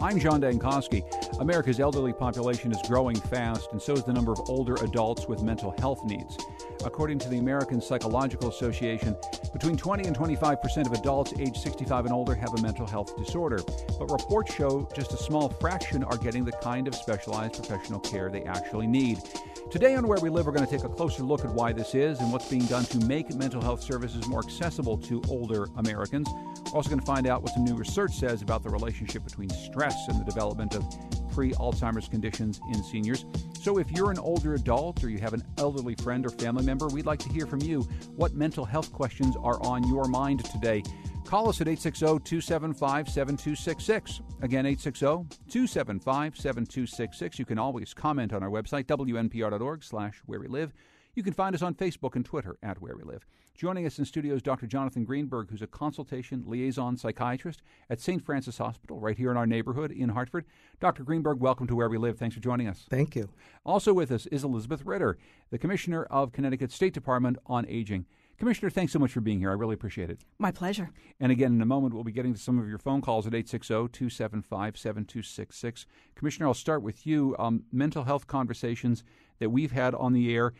I'm John Dankosky. America's elderly population is growing fast, and so is the number of older adults with mental health needs. According to the American Psychological Association, between 20 and 25 percent of adults age 65 and older have a mental health disorder. But reports show just a small fraction are getting the kind of specialized professional care they actually need. Today on Where We Live, we're going to take a closer look at why this is and what's being done to make mental health services more accessible to older Americans. We're also going to find out what some new research says about the relationship between stress and the development of pre Alzheimer's conditions in seniors. So, if you're an older adult or you have an elderly friend or family member, we'd like to hear from you. What mental health questions are on your mind today? Call us at 860 275 7266. Again, 860 275 7266. You can always comment on our website, wnpr.org slash where we live. You can find us on Facebook and Twitter at Where We Live. Joining us in studio is Dr. Jonathan Greenberg, who's a consultation liaison psychiatrist at St. Francis Hospital, right here in our neighborhood in Hartford. Dr. Greenberg, welcome to Where We Live. Thanks for joining us. Thank you. Also with us is Elizabeth Ritter, the Commissioner of Connecticut State Department on Aging. Commissioner, thanks so much for being here. I really appreciate it. My pleasure. And again, in a moment, we'll be getting to some of your phone calls at 860 275 7266. Commissioner, I'll start with you. Um, mental health conversations that we've had on the air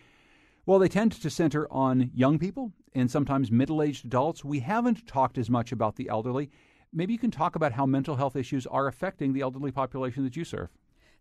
well, they tend to center on young people and sometimes middle aged adults. We haven't talked as much about the elderly. Maybe you can talk about how mental health issues are affecting the elderly population that you serve.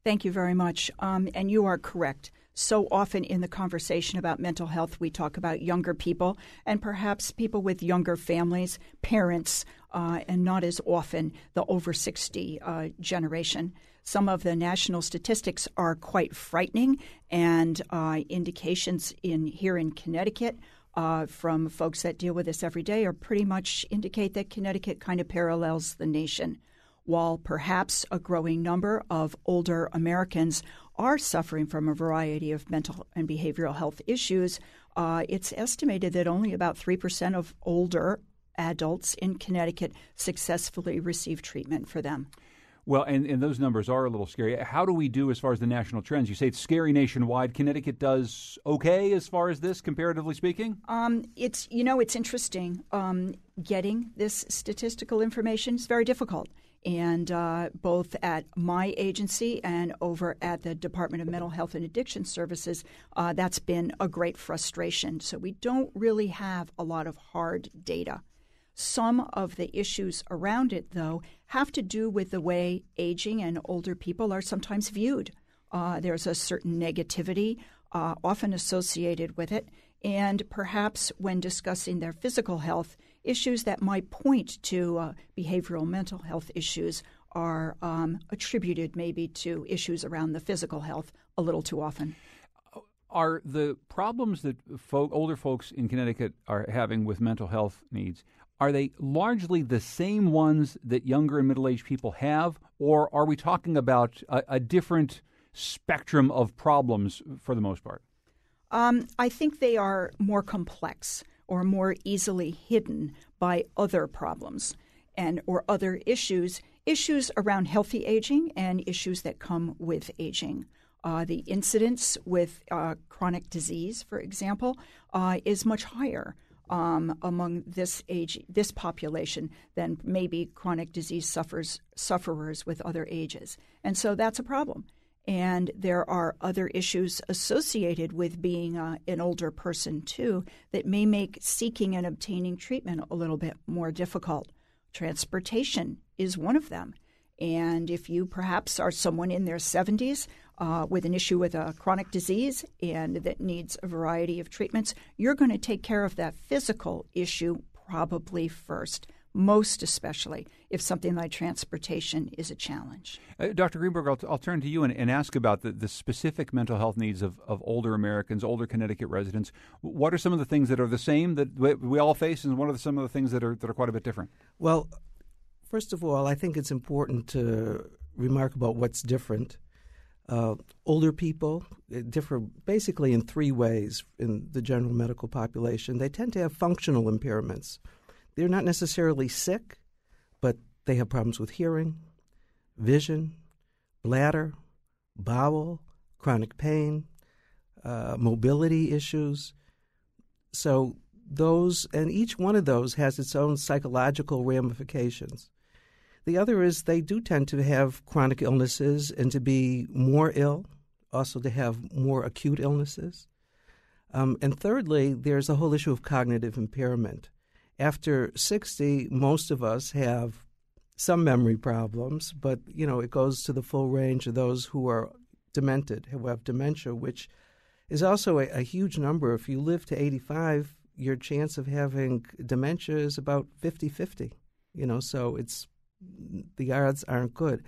Thank you very much. Um, and you are correct. So often in the conversation about mental health, we talk about younger people and perhaps people with younger families, parents, uh, and not as often the over 60 uh, generation. Some of the national statistics are quite frightening, and uh, indications in here in Connecticut uh, from folks that deal with this every day are pretty much indicate that Connecticut kind of parallels the nation. While perhaps a growing number of older Americans are suffering from a variety of mental and behavioral health issues, uh, it's estimated that only about 3% of older adults in Connecticut successfully receive treatment for them. Well, and, and those numbers are a little scary. How do we do as far as the national trends? You say it's scary nationwide. Connecticut does okay as far as this, comparatively speaking. Um, it's you know it's interesting. Um, getting this statistical information is very difficult, and uh, both at my agency and over at the Department of Mental Health and Addiction Services, uh, that's been a great frustration. So we don't really have a lot of hard data. Some of the issues around it, though, have to do with the way aging and older people are sometimes viewed. Uh, there's a certain negativity uh, often associated with it, and perhaps when discussing their physical health, issues that might point to uh, behavioral mental health issues are um, attributed maybe to issues around the physical health a little too often. Are the problems that folk, older folks in Connecticut are having with mental health needs are they largely the same ones that younger and middle aged people have, or are we talking about a, a different spectrum of problems for the most part? Um, I think they are more complex or more easily hidden by other problems and or other issues, issues around healthy aging and issues that come with aging. Uh, the incidence with uh, chronic disease, for example, uh, is much higher um, among this age, this population, than maybe chronic disease suffers, sufferers with other ages. And so that's a problem. And there are other issues associated with being uh, an older person, too, that may make seeking and obtaining treatment a little bit more difficult. Transportation is one of them. And if you perhaps are someone in their 70s uh, with an issue with a chronic disease and that needs a variety of treatments, you're going to take care of that physical issue probably first, most especially if something like transportation is a challenge. Uh, Dr. Greenberg, I'll, t- I'll, turn to you and, and ask about the, the, specific mental health needs of, of older Americans, older Connecticut residents. What are some of the things that are the same that we, we all face, and what are some of the things that are, that are quite a bit different? Well, first of all, I think it's important to remark about what's different. Uh, older people uh, differ basically in three ways in the general medical population. They tend to have functional impairments. They're not necessarily sick, but they have problems with hearing, vision, bladder, bowel, chronic pain, uh, mobility issues. So, those, and each one of those has its own psychological ramifications. The other is they do tend to have chronic illnesses and to be more ill, also to have more acute illnesses. Um, and thirdly, there's a whole issue of cognitive impairment. After 60, most of us have some memory problems, but you know it goes to the full range of those who are demented, who have dementia, which is also a, a huge number. If you live to 85, your chance of having dementia is about 50 50. You know, so it's the odds aren't good.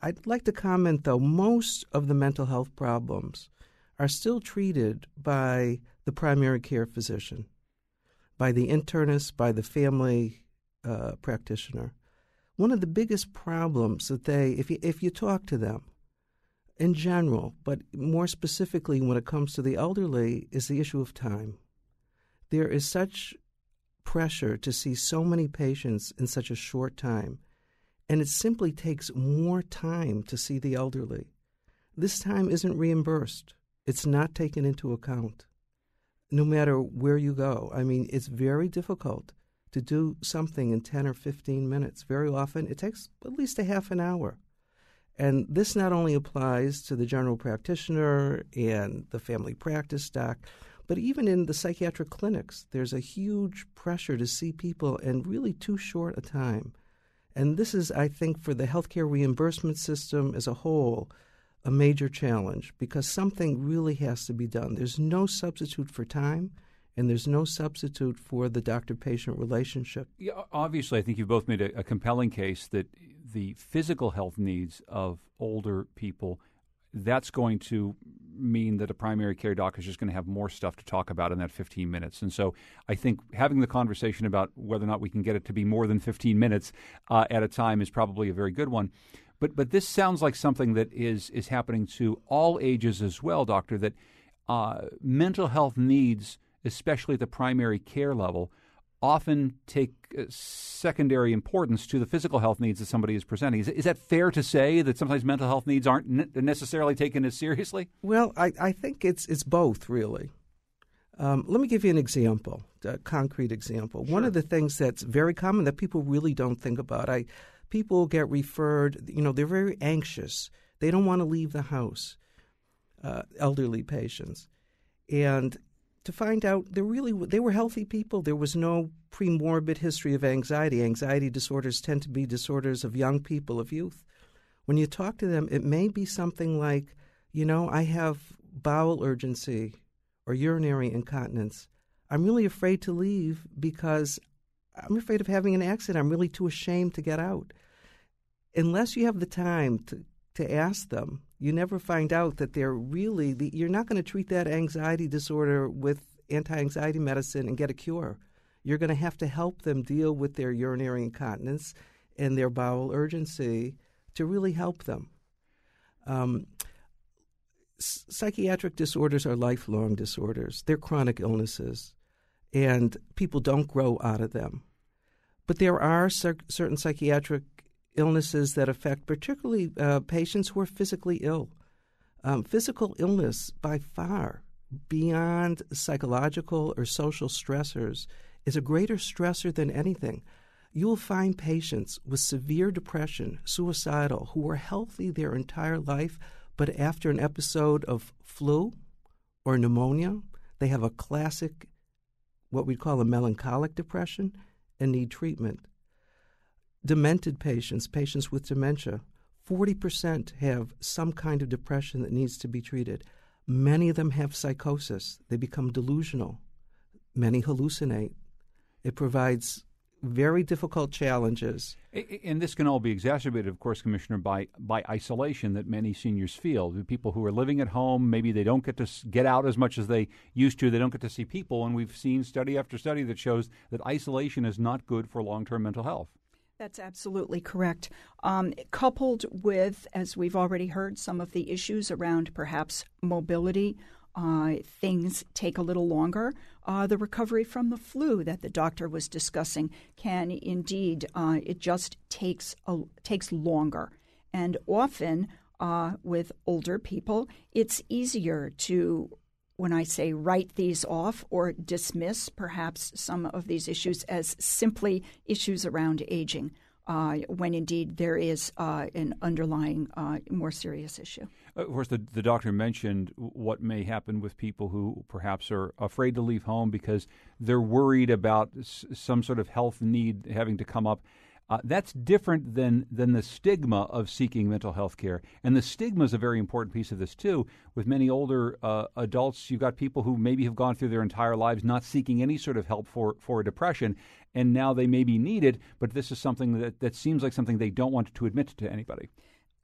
I'd like to comment though, most of the mental health problems are still treated by the primary care physician, by the internist, by the family uh, practitioner. One of the biggest problems that they, if you, if you talk to them in general, but more specifically when it comes to the elderly, is the issue of time. There is such pressure to see so many patients in such a short time and it simply takes more time to see the elderly. This time isn't reimbursed, it's not taken into account. No matter where you go, I mean, it's very difficult to do something in 10 or 15 minutes. Very often, it takes at least a half an hour. And this not only applies to the general practitioner and the family practice doc, but even in the psychiatric clinics, there's a huge pressure to see people in really too short a time. And this is, I think, for the healthcare reimbursement system as a whole, a major challenge because something really has to be done. There's no substitute for time, and there's no substitute for the doctor patient relationship. Yeah, obviously, I think you've both made a, a compelling case that the physical health needs of older people that's going to mean that a primary care doc is just going to have more stuff to talk about in that 15 minutes. And so I think having the conversation about whether or not we can get it to be more than 15 minutes uh, at a time is probably a very good one. But but this sounds like something that is is happening to all ages as well, doctor. That uh, mental health needs, especially at the primary care level, often take uh, secondary importance to the physical health needs that somebody is presenting. Is, is that fair to say that sometimes mental health needs aren't ne- necessarily taken as seriously? Well, I, I think it's it's both really. Um, let me give you an example, a concrete example. Sure. One of the things that's very common that people really don't think about. I people get referred. You know, they're very anxious. They don't want to leave the house. Uh, elderly patients, and to find out they really they were healthy people. There was no premorbid history of anxiety. Anxiety disorders tend to be disorders of young people, of youth. When you talk to them, it may be something like, you know, I have bowel urgency or urinary incontinence. I'm really afraid to leave because I'm afraid of having an accident. I'm really too ashamed to get out. Unless you have the time to, to ask them, you never find out that they're really, the, you're not going to treat that anxiety disorder with anti anxiety medicine and get a cure. You're going to have to help them deal with their urinary incontinence and their bowel urgency to really help them. Um, psychiatric disorders are lifelong disorders, they're chronic illnesses, and people don't grow out of them. But there are cer- certain psychiatric illnesses that affect particularly uh, patients who are physically ill. Um, physical illness, by far, beyond psychological or social stressors, is a greater stressor than anything. You will find patients with severe depression, suicidal, who were healthy their entire life, but after an episode of flu or pneumonia, they have a classic, what we call a melancholic depression, and need treatment demented patients, patients with dementia, 40% have some kind of depression that needs to be treated. Many of them have psychosis. They become delusional. Many hallucinate. It provides very difficult challenges. And this can all be exacerbated, of course, Commissioner, by, by isolation that many seniors feel. People who are living at home, maybe they don't get to get out as much as they used to. They don't get to see people. And we've seen study after study that shows that isolation is not good for long term mental health. That's absolutely correct. Um, coupled with, as we've already heard, some of the issues around perhaps mobility, uh, things take a little longer. Uh, the recovery from the flu that the doctor was discussing can indeed uh, it just takes a, takes longer, and often uh, with older people, it's easier to when I say write these off or dismiss perhaps some of these issues as simply issues around aging. Uh, when indeed there is uh, an underlying uh, more serious issue. Of course, the, the doctor mentioned what may happen with people who perhaps are afraid to leave home because they're worried about s- some sort of health need having to come up. Uh, that's different than than the stigma of seeking mental health care, and the stigma is a very important piece of this too. With many older uh, adults, you've got people who maybe have gone through their entire lives not seeking any sort of help for for depression, and now they may be needed, but this is something that that seems like something they don't want to admit to anybody.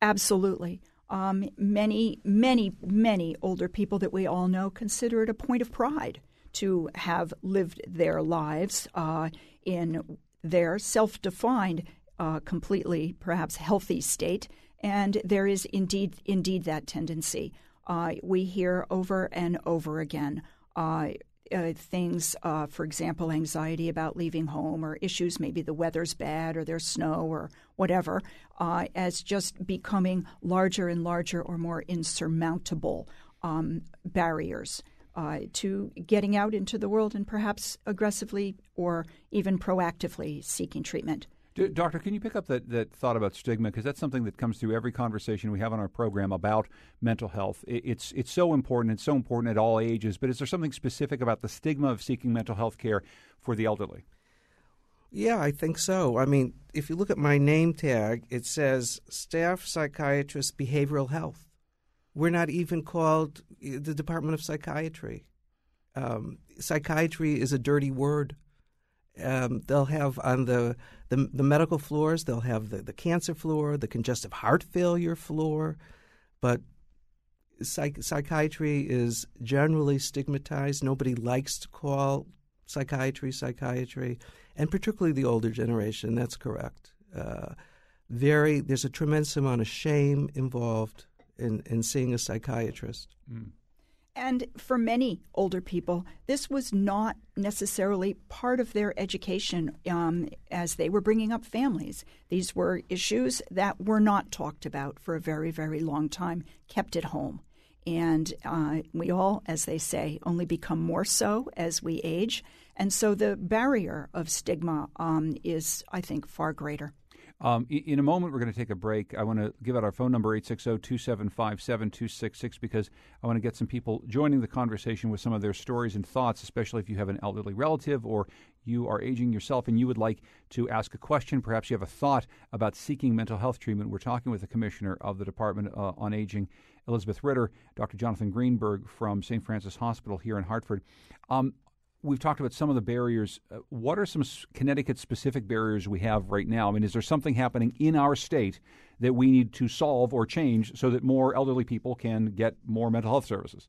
Absolutely. Um, many, many, many older people that we all know consider it a point of pride to have lived their lives uh, in their self defined, uh, completely perhaps healthy state. And there is indeed, indeed that tendency. Uh, we hear over and over again uh, uh, things, uh, for example, anxiety about leaving home or issues, maybe the weather's bad or there's snow or whatever, uh, as just becoming larger and larger or more insurmountable um, barriers uh, to getting out into the world and perhaps aggressively or even proactively seeking treatment. Doctor, can you pick up that, that thought about stigma? Because that's something that comes through every conversation we have on our program about mental health. It's, it's so important. It's so important at all ages. But is there something specific about the stigma of seeking mental health care for the elderly? Yeah, I think so. I mean, if you look at my name tag, it says staff psychiatrist behavioral health. We're not even called the Department of Psychiatry. Um, psychiatry is a dirty word. Um, they'll have on the, the, the medical floors, they'll have the, the cancer floor, the congestive heart failure floor, but psych- psychiatry is generally stigmatized. Nobody likes to call psychiatry psychiatry, and particularly the older generation. That's correct. Uh, very, there's a tremendous amount of shame involved in, in seeing a psychiatrist. Mm. And for many older people, this was not necessarily part of their education um, as they were bringing up families. These were issues that were not talked about for a very, very long time, kept at home. And uh, we all, as they say, only become more so as we age. And so the barrier of stigma um, is, I think, far greater. Um, in a moment, we're going to take a break. I want to give out our phone number, 860-275-7266, because I want to get some people joining the conversation with some of their stories and thoughts, especially if you have an elderly relative or you are aging yourself and you would like to ask a question. Perhaps you have a thought about seeking mental health treatment. We're talking with the commissioner of the Department uh, on Aging, Elizabeth Ritter, Dr. Jonathan Greenberg from St. Francis Hospital here in Hartford. Um, we've talked about some of the barriers. Uh, what are some Connecticut specific barriers we have right now? I mean, is there something happening in our state that we need to solve or change so that more elderly people can get more mental health services?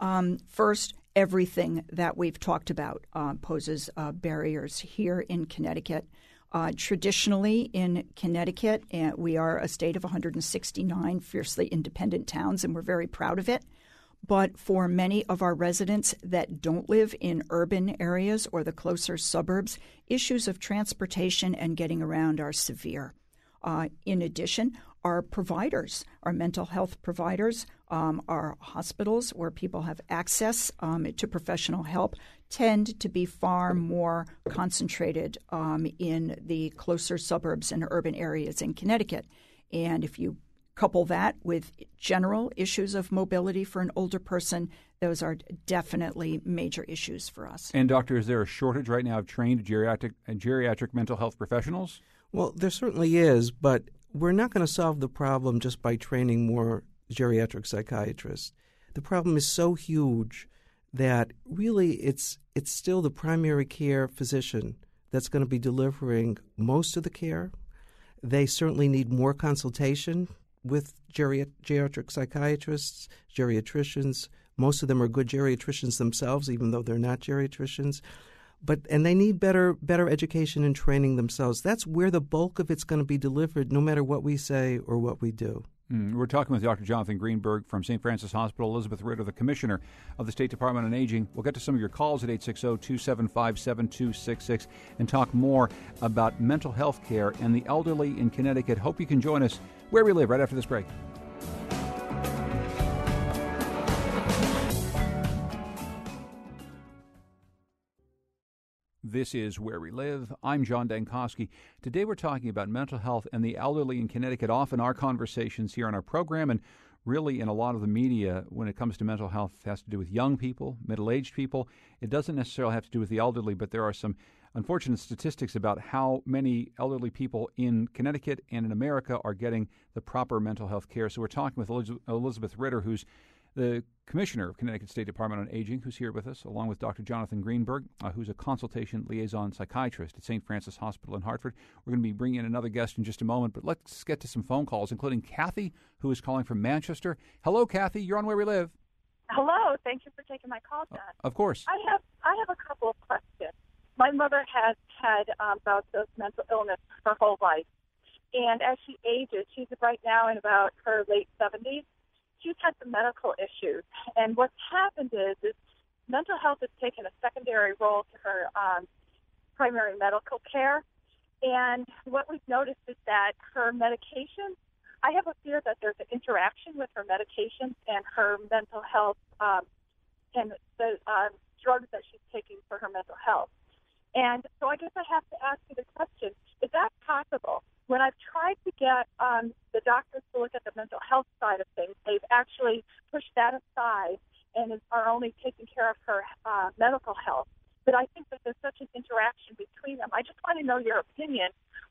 Um, first, everything that we've talked about uh, poses uh, barriers here in Connecticut. Uh, traditionally, in Connecticut, uh, we are a state of 169 fiercely independent towns, and we're very proud of it. But for many of our residents that don't live in urban areas or the closer suburbs, issues of transportation and getting around are severe. Uh, in addition, our providers, our mental health providers, um, our hospitals where people have access um, to professional help tend to be far more concentrated um, in the closer suburbs and urban areas in Connecticut. And if you Couple that with general issues of mobility for an older person, those are definitely major issues for us. And, doctor, is there a shortage right now of trained geriatric, uh, geriatric mental health professionals? Well, there certainly is, but we're not going to solve the problem just by training more geriatric psychiatrists. The problem is so huge that really it's it's still the primary care physician that's going to be delivering most of the care. They certainly need more consultation with geriatric psychiatrists, geriatricians. Most of them are good geriatricians themselves, even though they're not geriatricians. but and they need better better education and training themselves. That's where the bulk of it's going to be delivered, no matter what we say or what we do. Mm, we're talking with Dr. Jonathan Greenberg from St. Francis Hospital, Elizabeth Ritter, the Commissioner of the State Department on Aging. We'll get to some of your calls at 860 275 7266 and talk more about mental health care and the elderly in Connecticut. Hope you can join us where we live right after this break. This is Where We Live. I'm John Dankosky. Today we're talking about mental health and the elderly in Connecticut. Often our conversations here on our program and really in a lot of the media when it comes to mental health has to do with young people, middle-aged people. It doesn't necessarily have to do with the elderly, but there are some unfortunate statistics about how many elderly people in Connecticut and in America are getting the proper mental health care. So we're talking with Elizabeth Ritter who's the Commissioner of Connecticut State Department on Aging, who's here with us, along with Dr. Jonathan Greenberg, uh, who's a consultation liaison psychiatrist at St. Francis Hospital in Hartford. We're going to be bringing in another guest in just a moment, but let's get to some phone calls, including Kathy, who is calling from Manchester. Hello, Kathy. You're on Where We Live. Hello. Thank you for taking my call, John. Uh, of course. I have I have a couple of questions. My mother has had um, bouts of mental illness her whole life, and as she ages, she's right now in about her late 70s she's had some medical issues, and what's happened is is mental health has taken a secondary role to her um, primary medical care. And what we've noticed is that her medication, I have a fear that there's an interaction with her medications and her mental health um, and the uh, drugs that she's taking for her mental health. And so I guess I have to ask you the question is that possible? When I've tried to get um, the doctors to look at the mental health side of things, they've actually pushed that aside and are only taking care of her uh, medical health. But I think that there's such an interaction between them. I just want to know your opinion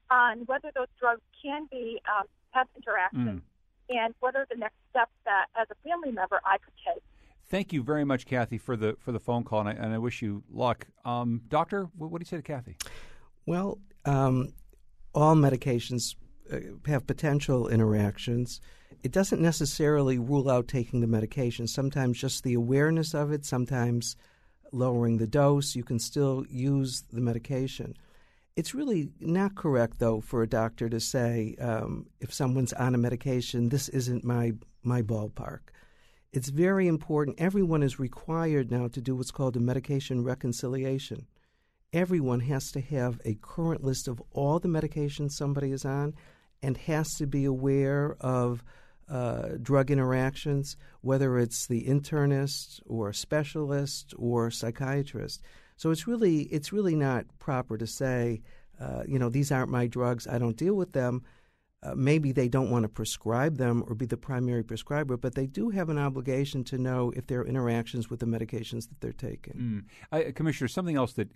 on whether those drugs can be um, have interaction mm. and what are the next steps that, as a family member, I could take. Thank you very much, Kathy, for the for the phone call, and I, and I wish you luck. Um, doctor, what, what, do you say to Kathy? Well, um, all medications uh, have potential interactions. It doesn't necessarily rule out taking the medication. Sometimes just the awareness of it, sometimes lowering the dose, you can still use the medication. It's really not correct, though, for a doctor to say um, if someone's on a medication, this isn't my my ballpark. It's very important. Everyone is required now to do what's called a medication reconciliation everyone has to have a current list of all the medications somebody is on and has to be aware of uh, drug interactions, whether it's the internist or specialist or psychiatrist. So it's really it's really not proper to say, uh, you know, these aren't my drugs. I don't deal with them uh, maybe they don't want to prescribe them or be the primary prescriber, but they do have an obligation to know if there are interactions with the medications that they're taking. Mm. I, Commissioner, something else that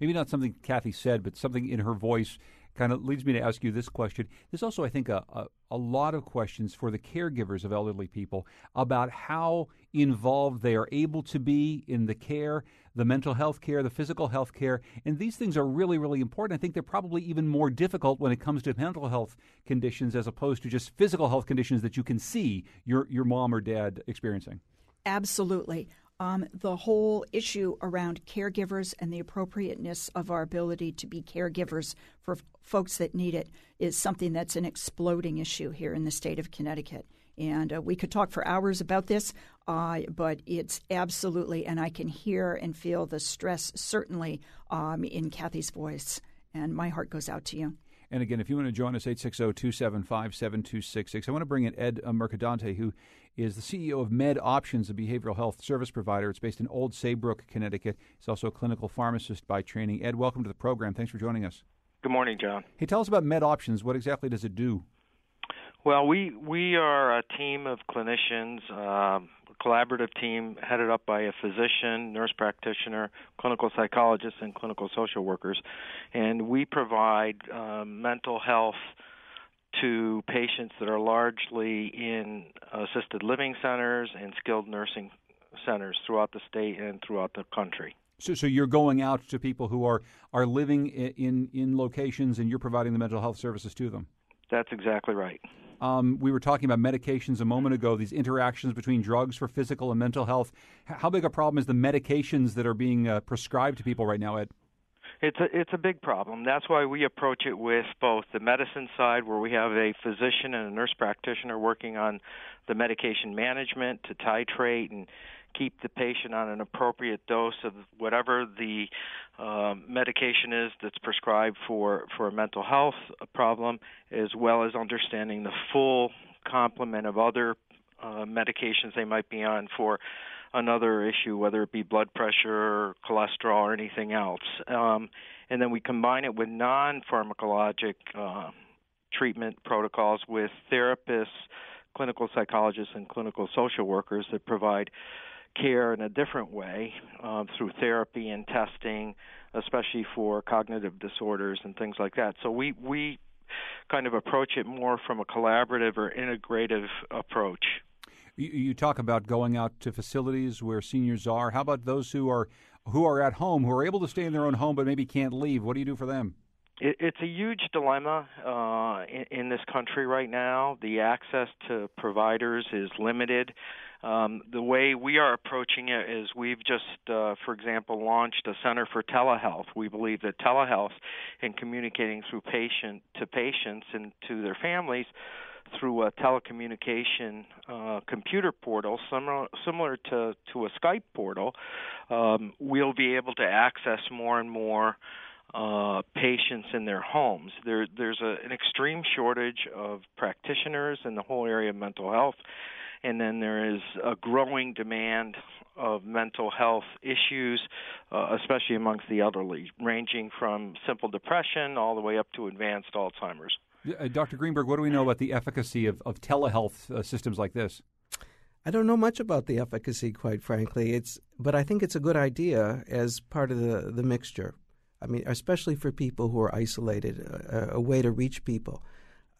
maybe not something Kathy said, but something in her voice kind of leads me to ask you this question. There's also, I think, a, a, a lot of questions for the caregivers of elderly people about how involved they are able to be in the care, the mental health care, the physical health care. And these things are really, really important. I think they're probably even more difficult when it comes to mental health conditions as opposed to just physical health conditions that you can see your, your mom or dad experiencing. Absolutely. Um, the whole issue around caregivers and the appropriateness of our ability to be caregivers for f- folks that need it is something that's an exploding issue here in the state of Connecticut. And uh, we could talk for hours about this, uh, but it's absolutely, and I can hear and feel the stress certainly um, in Kathy's voice. And my heart goes out to you. And again, if you want to join us, 860 275 7266. I want to bring in Ed Mercadante, who is the CEO of Med Options, a behavioral health service provider. It's based in Old Saybrook, Connecticut. He's also a clinical pharmacist by training. Ed, welcome to the program. Thanks for joining us. Good morning, John. Hey, tell us about Med Options. What exactly does it do? Well, we we are a team of clinicians, um, collaborative team headed up by a physician, nurse practitioner, clinical psychologist, and clinical social workers, and we provide um, mental health to patients that are largely in assisted living centers and skilled nursing centers throughout the state and throughout the country. So, so you're going out to people who are are living in in locations, and you're providing the mental health services to them. That's exactly right. Um, we were talking about medications a moment ago, these interactions between drugs for physical and mental health. How big a problem is the medications that are being uh, prescribed to people right now, Ed? It's a it's a big problem. That's why we approach it with both the medicine side, where we have a physician and a nurse practitioner working on the medication management to titrate and keep the patient on an appropriate dose of whatever the uh, medication is that's prescribed for for a mental health problem, as well as understanding the full complement of other uh, medications they might be on for another issue, whether it be blood pressure, or cholesterol, or anything else. Um, and then we combine it with non pharmacologic uh, treatment protocols with therapists, clinical psychologists, and clinical social workers that provide care in a different way uh, through therapy and testing, especially for cognitive disorders and things like that. So we we kind of approach it more from a collaborative or integrative approach. You, you talk about going out to facilities where seniors are. How about those who are who are at home, who are able to stay in their own home but maybe can't leave? What do you do for them? It's a huge dilemma uh, in, in this country right now. The access to providers is limited. Um, the way we are approaching it is we've just, uh, for example, launched a center for telehealth. We believe that telehealth and communicating through patient to patients and to their families through a telecommunication uh, computer portal, similar similar to to a Skype portal, um, we'll be able to access more and more uh, patients in their homes. There, there's a, an extreme shortage of practitioners in the whole area of mental health, and then there is a growing demand of mental health issues, uh, especially amongst the elderly, ranging from simple depression all the way up to advanced Alzheimer's. Uh, Dr. Greenberg, what do we know about the efficacy of, of telehealth uh, systems like this? I don't know much about the efficacy, quite frankly. It's, but I think it's a good idea as part of the, the mixture. I mean, especially for people who are isolated, a, a way to reach people.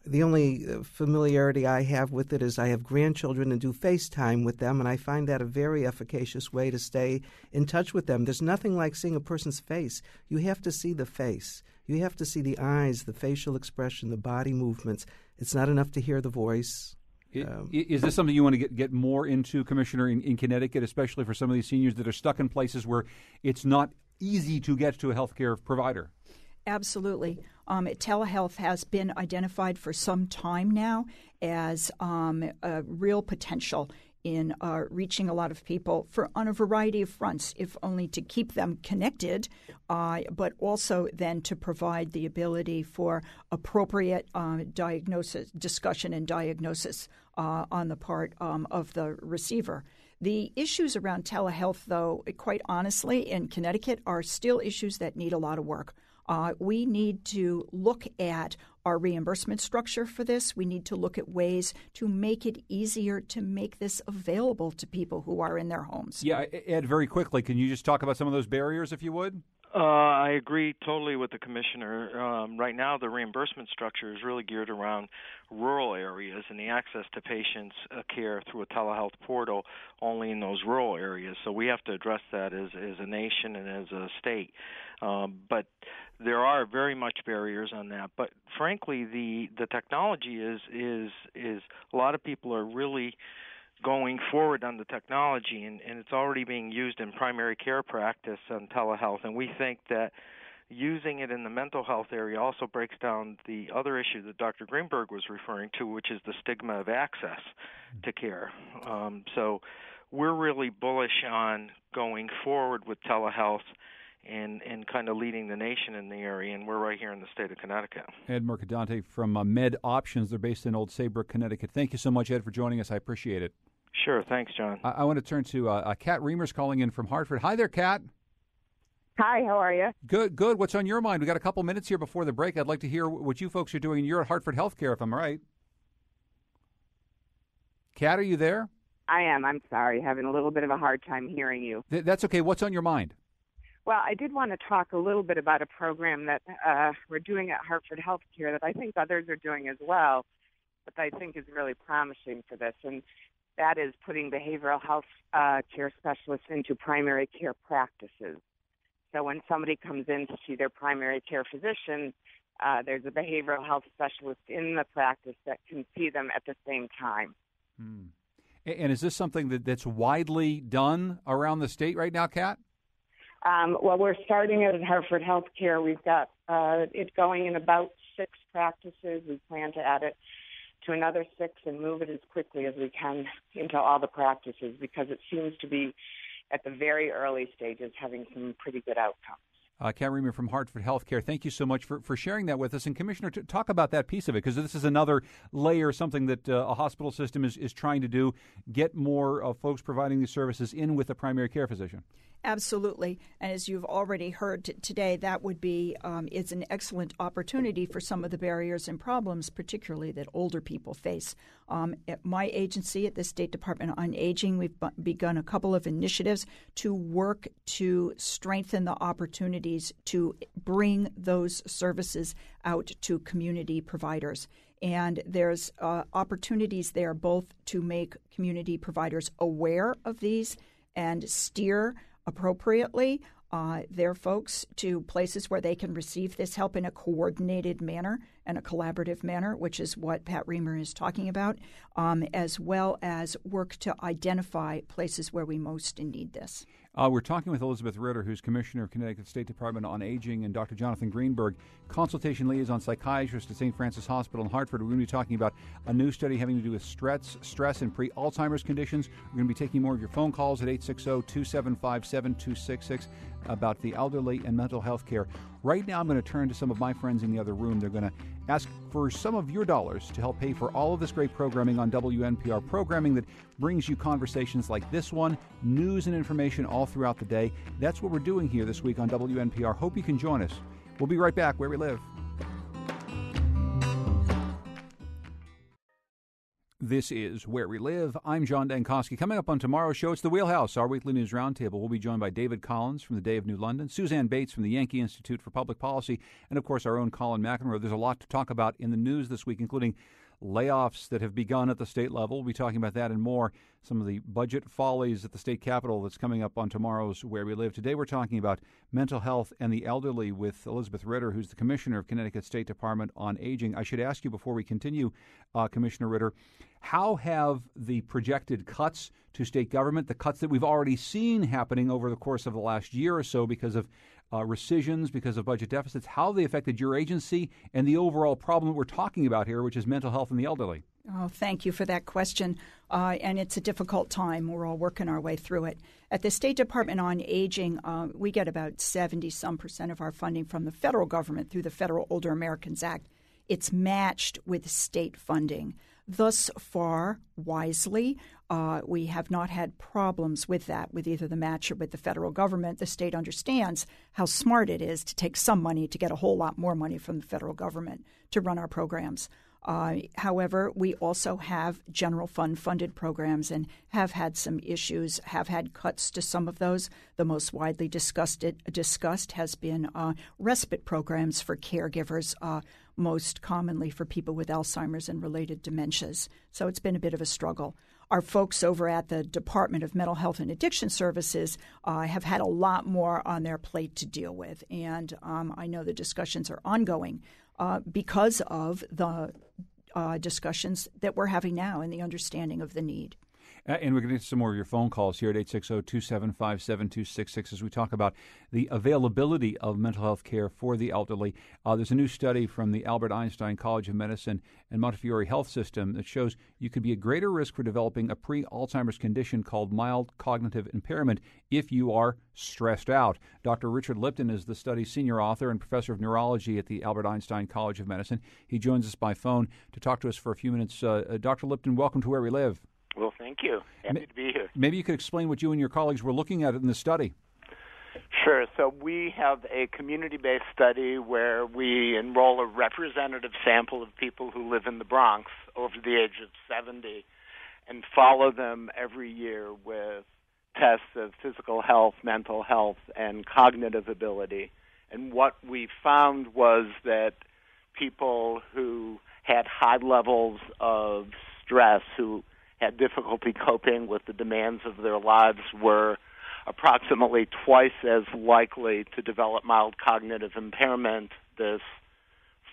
The only uh, familiarity I have with it is I have grandchildren and do FaceTime with them, and I find that a very efficacious way to stay in touch with them. There's nothing like seeing a person's face. You have to see the face. You have to see the eyes, the facial expression, the body movements. It's not enough to hear the voice. Um, is this something you want to get, get more into, Commissioner, in, in, Connecticut, especially for some of these seniors that are stuck in places where it's not easy to get to a healthcare provider? Absolutely. Um, telehealth has been identified for some time now as um, a real potential in uh, reaching a lot of people for on a variety of fronts, if only to keep them connected, uh, but also then to provide the ability for appropriate uh, diagnosis, discussion, and diagnosis uh, on the part um, of the receiver. The issues around telehealth, though, quite honestly, in Connecticut, are still issues that need a lot of work. Uh, we need to look at our reimbursement structure for this. We need to look at ways to make it easier to make this available to people who are in their homes. Yeah, Ed, very quickly, can you just talk about some of those barriers, if you would? Uh, I agree totally with the commissioner. Um, right now, the reimbursement structure is really geared around rural areas and the access to patients' uh, care through a telehealth portal only in those rural areas. So we have to address that as, as a nation and as a state. Um, but there are very much barriers on that. But frankly, the the technology is is is a lot of people are really going forward on the technology, and, and it's already being used in primary care practice on telehealth. And we think that using it in the mental health area also breaks down the other issue that Dr. Greenberg was referring to, which is the stigma of access to care. Um, so we're really bullish on going forward with telehealth and and kind of leading the nation in the area, and we're right here in the state of Connecticut. Ed Mercadante from uh, Med Options. They're based in Old Saybrook, Connecticut. Thank you so much, Ed, for joining us. I appreciate it. Sure. Thanks, John. I, I want to turn to uh, uh, Kat Reimers calling in from Hartford. Hi there, Kat. Hi, how are you? Good, good. What's on your mind? We got a couple minutes here before the break. I'd like to hear what you folks are doing. You're at Hartford Healthcare, if I'm right. Kat, are you there? I am. I'm sorry, having a little bit of a hard time hearing you. Th- that's okay. What's on your mind? Well, I did want to talk a little bit about a program that uh, we're doing at Hartford Healthcare that I think others are doing as well, but I think is really promising for this, and that is putting behavioral health uh, care specialists into primary care practices. So when somebody comes in to see their primary care physician, uh, there's a behavioral health specialist in the practice that can see them at the same time. Hmm. And is this something that, that's widely done around the state right now, Kat? Um, well, we're starting it at Hartford Healthcare. We've got uh, it going in about six practices. We plan to add it to another six and move it as quickly as we can into all the practices because it seems to be at the very early stages having some pretty good outcomes. Uh, Kat Reamer from Hartford Healthcare, thank you so much for, for sharing that with us. And Commissioner, talk about that piece of it because this is another layer, something that uh, a hospital system is, is trying to do, get more uh, folks providing these services in with a primary care physician. Absolutely. And as you've already heard t- today, that would be um, it's an excellent opportunity for some of the barriers and problems, particularly that older people face. Um, at my agency, at the State Department on Aging, we've b- begun a couple of initiatives to work to strengthen the opportunities to bring those services out to community providers. And there's uh, opportunities there both to make community providers aware of these and steer appropriately uh, their folks to places where they can receive this help in a coordinated manner and a collaborative manner, which is what Kat Reamer is talking about, um, as well as work to identify places where we most need this. Uh, we're talking with Elizabeth Ritter, who's Commissioner of Connecticut State Department on Aging, and Dr. Jonathan Greenberg, Consultation Liaison Psychiatrist at St. Francis Hospital in Hartford. We're going to be talking about a new study having to do with stress, stress and pre Alzheimer's conditions. We're going to be taking more of your phone calls at 860 275 7266 about the elderly and mental health care. Right now, I'm going to turn to some of my friends in the other room. They're going to ask for some of your dollars to help pay for all of this great programming on WNPR, programming that brings you conversations like this one, news and information all throughout the day. That's what we're doing here this week on WNPR. Hope you can join us. We'll be right back where we live. This is Where We Live. I'm John Dankosky. Coming up on tomorrow's show, it's the Wheelhouse, our weekly news roundtable. We'll be joined by David Collins from the Day of New London, Suzanne Bates from the Yankee Institute for Public Policy, and of course our own Colin McEnroe. There's a lot to talk about in the news this week, including layoffs that have begun at the state level. We'll be talking about that and more. Some of the budget follies at the state capitol that's coming up on tomorrow's Where We Live. Today we're talking about mental health and the elderly with Elizabeth Ritter, who's the Commissioner of Connecticut State Department on Aging. I should ask you before we continue, uh, Commissioner Ritter, how have the projected cuts to state government, the cuts that we've already seen happening over the course of the last year or so because of uh, rescissions because of budget deficits, how they affected your agency and the overall problem that we're talking about here, which is mental health in the elderly. Oh, thank you for that question. Uh, and it's a difficult time. We're all working our way through it. At the State Department on Aging, uh, we get about 70 some percent of our funding from the federal government through the Federal Older Americans Act. It's matched with state funding. Thus far, wisely, uh, we have not had problems with that, with either the match or with the federal government. The state understands how smart it is to take some money to get a whole lot more money from the federal government to run our programs. Uh, however, we also have general fund funded programs and have had some issues, have had cuts to some of those. The most widely discussed, discussed has been uh, respite programs for caregivers, uh, most commonly for people with Alzheimer's and related dementias. So it's been a bit of a struggle. Our folks over at the Department of Mental Health and Addiction Services uh, have had a lot more on their plate to deal with. And um, I know the discussions are ongoing uh, because of the uh, discussions that we're having now and the understanding of the need. Uh, and we're going to get some more of your phone calls here at 860-275-7266 as we talk about the availability of mental health care for the elderly. Uh, there's a new study from the Albert Einstein College of Medicine and Montefiore Health System that shows you could be at greater risk for developing a pre-Alzheimer's condition called mild cognitive impairment if you are stressed out. Dr. Richard Lipton is the study's senior author and professor of neurology at the Albert Einstein College of Medicine. He joins us by phone to talk to us for a few minutes. Uh, uh Dr. Lipton, welcome to Where We Live. Well, thank you. Happy to be here. Maybe you could explain what you and your colleagues were looking at in the study. Sure. So we have a community based study where we enroll a representative sample of people who live in the Bronx over the age of 70 and follow them every year with tests of physical health, mental health, and cognitive ability. And what we found was that people who had high levels of stress, who had difficulty coping with the demands of their lives were approximately twice as likely to develop mild cognitive impairment, this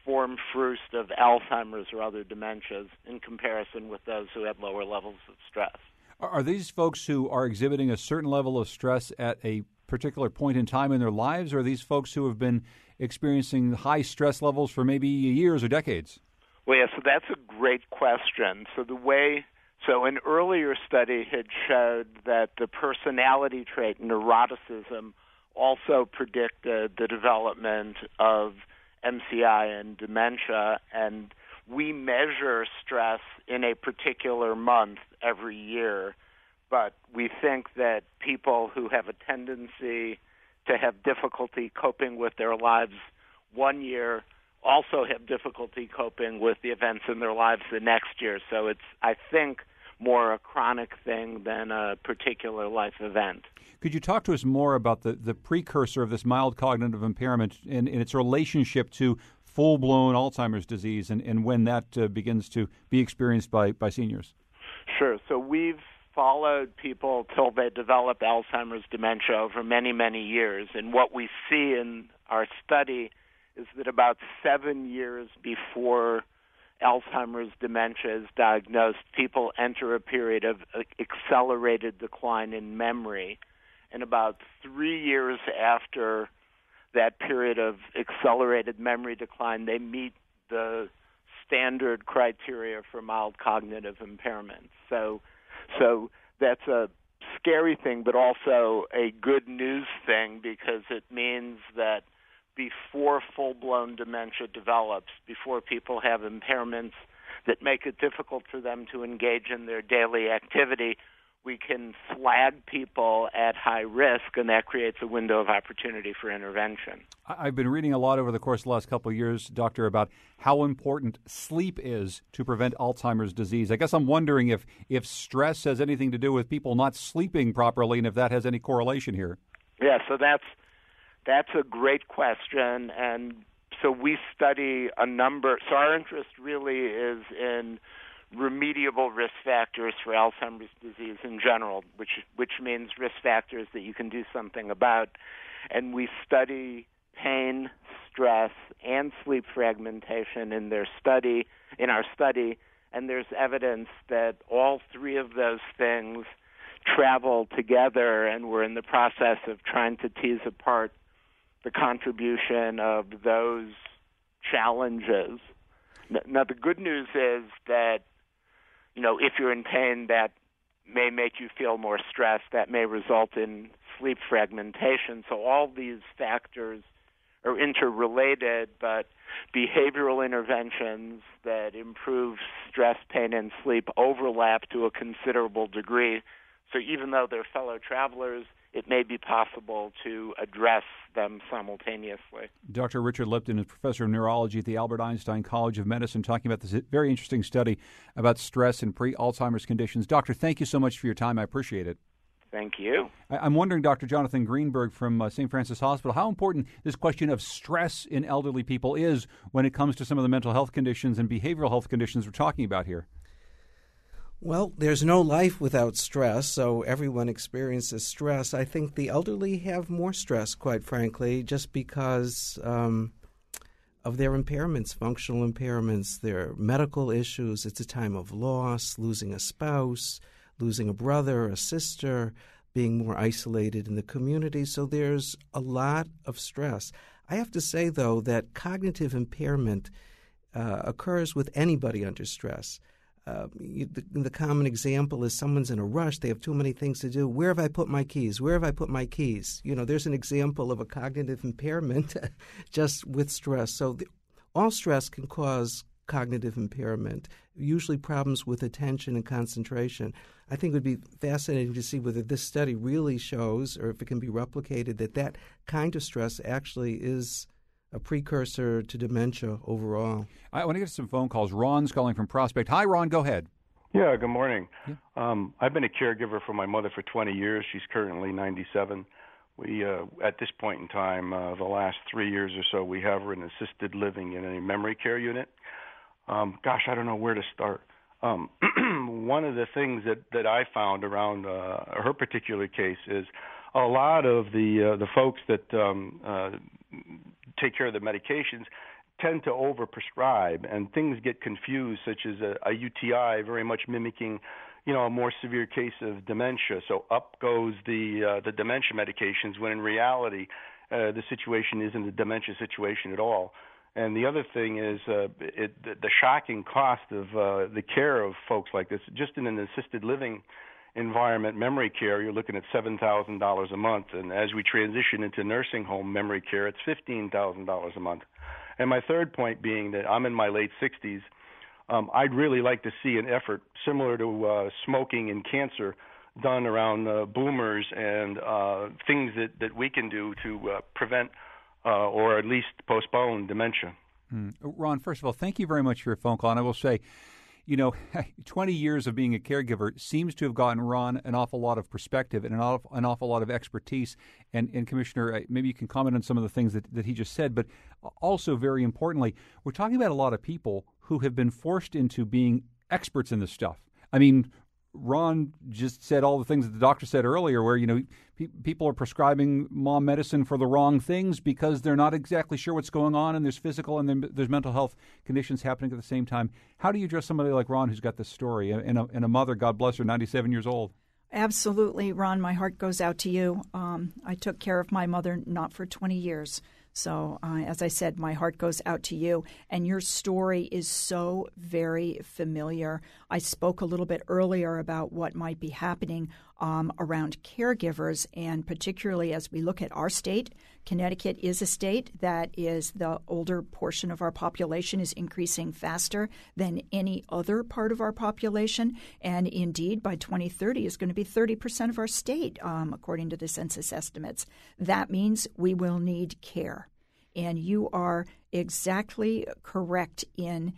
forme fruste of Alzheimer's or other dementias, in comparison with those who had lower levels of stress. Are these folks who are exhibiting a certain level of stress at a particular point in time in their lives, or are these folks who have been experiencing high stress levels for maybe years or decades? Well, yeah, so that's a great question. So the way so an earlier study had showed that the personality trait neuroticism also predicted the development of MCI and dementia and we measure stress in a particular month every year, but we think that people who have a tendency to have difficulty coping with their lives one year also have difficulty coping with the events in their lives the next year. So it's, I think, more a chronic thing than a particular life event. Could you talk to us more about the, the precursor of this mild cognitive impairment and, and its relationship to full blown Alzheimer's disease and, and when that uh, begins to be experienced by, by seniors? Sure. So we've followed people till they develop Alzheimer's dementia over many, many years. And what we see in our study is that about seven years before Alzheimer's dementia is diagnosed, people enter a period of uh, accelerated decline in memory. And about three years after that period of accelerated memory decline, they meet the standard criteria for mild cognitive impairment. So, so that's a scary thing, but also a good news thing because it means that before full blown dementia develops, before people have impairments that make it difficult for them to engage in their daily activity, we can flag people at high risk, and that creates a window of opportunity for intervention. I've been reading a lot over the course of the last couple of years, Doctor, about how important sleep is to prevent Alzheimer's disease. I guess I'm wondering if, if stress has anything to do with people not sleeping properly and if that has any correlation here. Yeah, so that's that's a great question, and so we study a number. So our interest really is in remediable risk factors for Alzheimer's disease in general, which which means risk factors that you can do something about. And we study pain, stress, and sleep fragmentation in their study in our study, and there's evidence that all three of those things travel together and we're in the process of trying to tease apart the contribution of those challenges. Now, the good news is that you know, if you're in pain, that may make you feel more stressed. That may result in sleep fragmentation. So all these factors are interrelated, but behavioral interventions that improve stress, pain, and sleep overlap to a considerable degree. So even though they're fellow travelers, it may be possible to address them simultaneously. Dr. Richard Lipton is professor of neurology at the Albert Einstein College of Medicine, talking about this very interesting study about stress and pre Alzheimer's conditions. Doctor, thank you so much for your time. I appreciate it. Thank you. I'm wondering, Dr. Jonathan Greenberg from uh, St. Francis Hospital, how important this question of stress in elderly people is when it comes to some of the mental health conditions and behavioral health conditions we're talking about here. Well, there's no life without stress, so everyone experiences stress. I think the elderly have more stress, quite frankly, just because um, of their impairments, functional impairments, their medical issues. It's a time of loss, losing a spouse, losing a brother, a sister, being more isolated in the community. So there's a lot of stress. I have to say, though, that cognitive impairment uh, occurs with anybody under stress. Uh, you, the, the, common example is someone's in a rush. They have too many things to do. Where have I put my keys? Where have I put my keys? You know, there's an example of a cognitive impairment just with stress. So, the, all stress can cause cognitive impairment, usually problems with attention and concentration. I think it would be fascinating to see whether this study really shows, or if it can be replicated, that that kind of stress actually is a precursor to dementia overall. I want to get some phone calls. Ron's calling from Prospect. Hi, Ron. Go ahead. Yeah, good morning. Yeah. Um, I've been a caregiver for my mother for 20 years. She's currently 97. We, uh, at this point in time, uh, the last three years or so, we have her in assisted living in a memory care unit. Um, gosh, I don't know where to start. Um, one of the things that that I found around uh, her particular case is a lot of the uh, the folks that um, uh, take care of the medications tend to overprescribe and things get confused such as a, a UTI very much mimicking you know, a more severe case of dementia. So up goes the uh, the dementia medications when in reality uh, the situation isn't a dementia situation at all. And the other thing is uh, it, the shocking cost of uh, the care of folks like this. Just in an assisted living environment, memory care, you're looking at seven thousand dollars a month, and as we transition into nursing home memory care, it's fifteen thousand dollars a month. And my third point being that I'm in my late 60s. Um, I'd really like to see an effort similar to uh, smoking and cancer done around uh, boomers and uh, things that, that we can do to uh, prevent uh, or at least postpone dementia. Mm. Ron, first of all, thank you very much for your phone call. And I will say, you know, 20 years of being a caregiver seems to have gotten Ron an awful lot of perspective and an awful, an awful lot of expertise. And, and Commissioner, maybe you can comment on some of the things that, that he just said, but also very importantly, we're talking about a lot of people who have been forced into being experts in this stuff. I mean, Ron just said all the things that the doctor said earlier, where you know pe- people are prescribing mom medicine for the wrong things because they're not exactly sure what's going on, and there's physical and there's mental health conditions happening at the same time. How do you address somebody like Ron who's got this story and a, and a mother, God bless her, 97 years old? Absolutely, Ron. My heart goes out to you. Um, I took care of my mother not for 20 years. So, uh, as I said, my heart goes out to you. And your story is so very familiar. I spoke a little bit earlier about what might be happening um, around caregivers, and particularly as we look at our state, Connecticut is a state that is the older portion of our population is increasing faster than any other part of our population, and indeed by 2030 is going to be 30 percent of our state, um, according to the census estimates. That means we will need care, and you are exactly correct in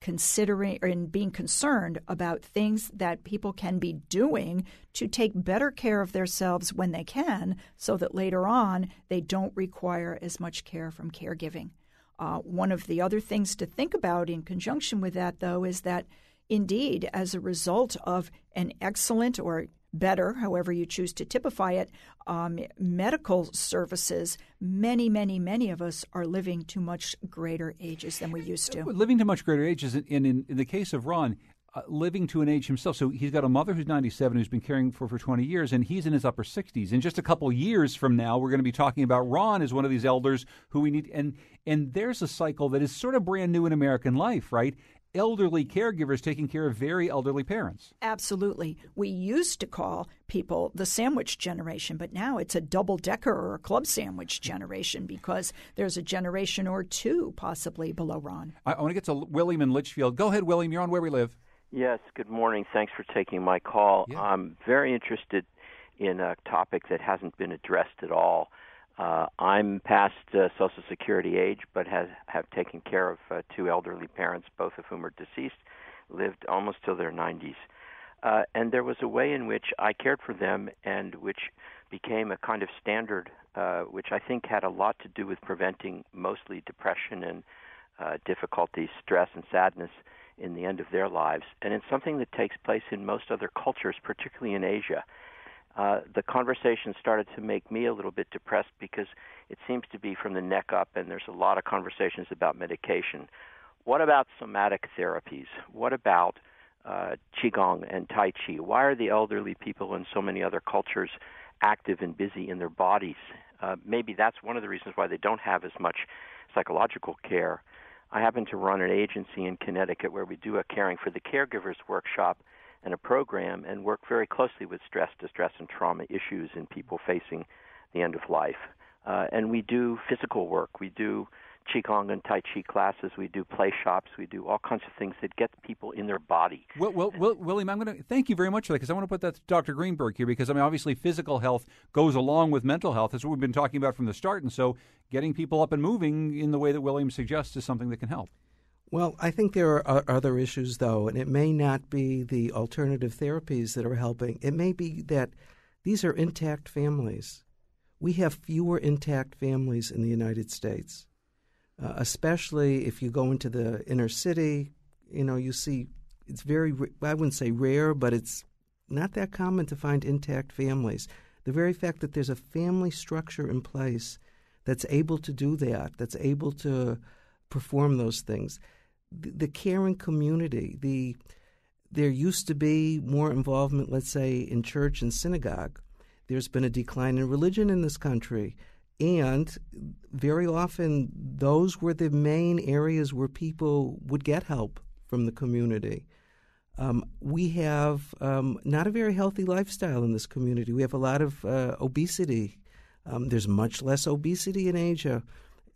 considering in being concerned about things that people can be doing to take better care of themselves when they can so that later on they don't require as much care from caregiving. Uh, one of the other things to think about in conjunction with that, though, is that indeed, as a result of an excellent or better, however you choose to typify it, um, medical services, many, many, many of us are living to much greater ages than we used to. Living to much greater ages, and in, in, the case of Ron, uh, living to an age himself. So he's got a mother who's 97 who's been caring for for 20 years, and he's in his upper 60s. In just a couple years from now, we're going to be talking about Ron as one of these elders who we need. And and there's a cycle that is sort of brand new in American life, right? Elderly caregivers taking care of very elderly parents. Absolutely. We used to call people the sandwich generation, but now it's a double decker or a club sandwich generation because there's a generation or two possibly below Ron. I, I want to get to William in Litchfield. Go ahead, William. You're on Where We Live. Yes, good morning. Thanks for taking my call. Yeah. I'm very interested in a topic that hasn't been addressed at all uh, I'm past uh, Social Security age, but has have taken care of uh, two elderly parents, both of whom are deceased, lived almost till their 90s. Uh, and there was a way in which I cared for them, and which became a kind of standard, uh, which I think had a lot to do with preventing mostly depression and uh, difficulties, stress, and sadness in the end of their lives. And it's something that takes place in most other cultures, particularly in Asia uh, the conversation started to make me a little bit depressed because it seems to be from the neck up, and there's a lot of conversations about medication. What about somatic therapies? What about uh, qigong and tai chi? Why are the elderly people in so many other cultures active and busy in their bodies? Uh, maybe that's one of the reasons why they don't have as much psychological care. I happen to run an agency in Connecticut where we do a caring for the caregivers workshop and a program and work very closely with stress, distress, and trauma issues in people facing the end of life. Uh, and we do physical work. We do qigong and tai chi classes. We do play shops. We do all kinds of things that get people in their body. Well, well, well William, I'm going to thank you very much for that because I want to put that to Dr. Greenberg here because I mean, obviously, physical health goes along with mental health. That's what we've been talking about from the start, and so getting people up and moving in the way that William suggests is something that can help. Well, I think there are other issues, though, and it may not be the alternative therapies that are helping. It may be that these are intact families. We have fewer intact families in the United States, uh, especially if you go into the inner city. You know, you see it's very, I wouldn't say rare, but it's not that common to find intact families. The very fact that there's a family structure in place that's able to do that, that's able to perform those things the, caring community, the there used to be more involvement, let's say, in church and synagogue. There's been a decline in religion in this country. And very often, those were the main areas where people would get help from the community. Um, we have um, not a very healthy lifestyle in this community. We have a lot of uh, obesity. Um, there's much less obesity in Asia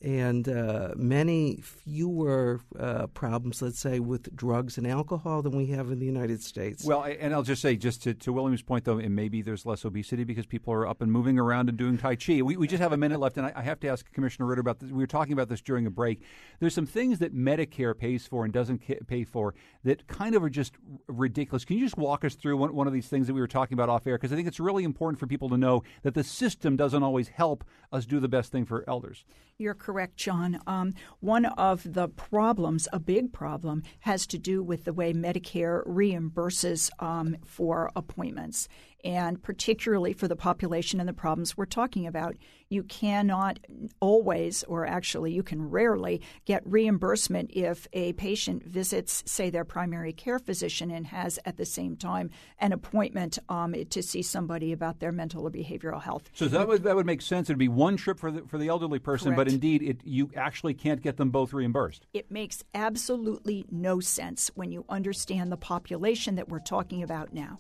and uh, many fewer uh, problems, let's say, with drugs and alcohol than we have in the United States. Well, and I'll just say, just to, to William's point, though, and maybe there's less obesity because people are up and moving around and doing Tai Chi. We, we just have a minute left, and I, I have to ask Commissioner Ritter about this. We were talking about this during a break. There's some things that Medicare pays for and doesn't pay for that kind of are just ridiculous. Can you just walk us through one, one of these things that we were talking about off air? Because I think it's really important for people to know that the system doesn't always help us do the best thing for elders. You're correct, John. Um, one of the problems, a big problem, has to do with the way Medicare reimburses um, for appointments and particularly for the population and the problems we're talking about. You cannot always, or actually, you can rarely get reimbursement if a patient visits, say, their primary care physician and has at the same time an appointment um, to see somebody about their mental or behavioral health. So that would that would make sense. It'd be one trip for the for the elderly person, Correct. but indeed, it you actually can't get them both reimbursed. It makes absolutely no sense when you understand the population that we're talking about now.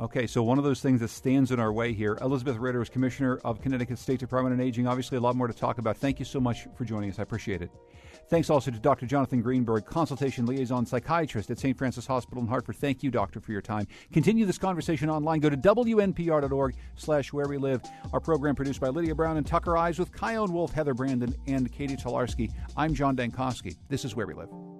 Okay, so one of those things that stands in our way here. Elizabeth Ritter is Commissioner of Connecticut State Department on Aging. Obviously, a lot more to talk about. Thank you so much for joining us. I appreciate it. Thanks also to Dr. Jonathan Greenberg, consultation liaison psychiatrist at St. Francis Hospital in Hartford. Thank you, doctor, for your time. Continue this conversation online. Go to wnpr.org slash where we live. Our program produced by Lydia Brown and Tucker Ives with Chion Wolf, Heather Brandon, and Katie Tolarski. I'm John Dankosky. This is Where We Live.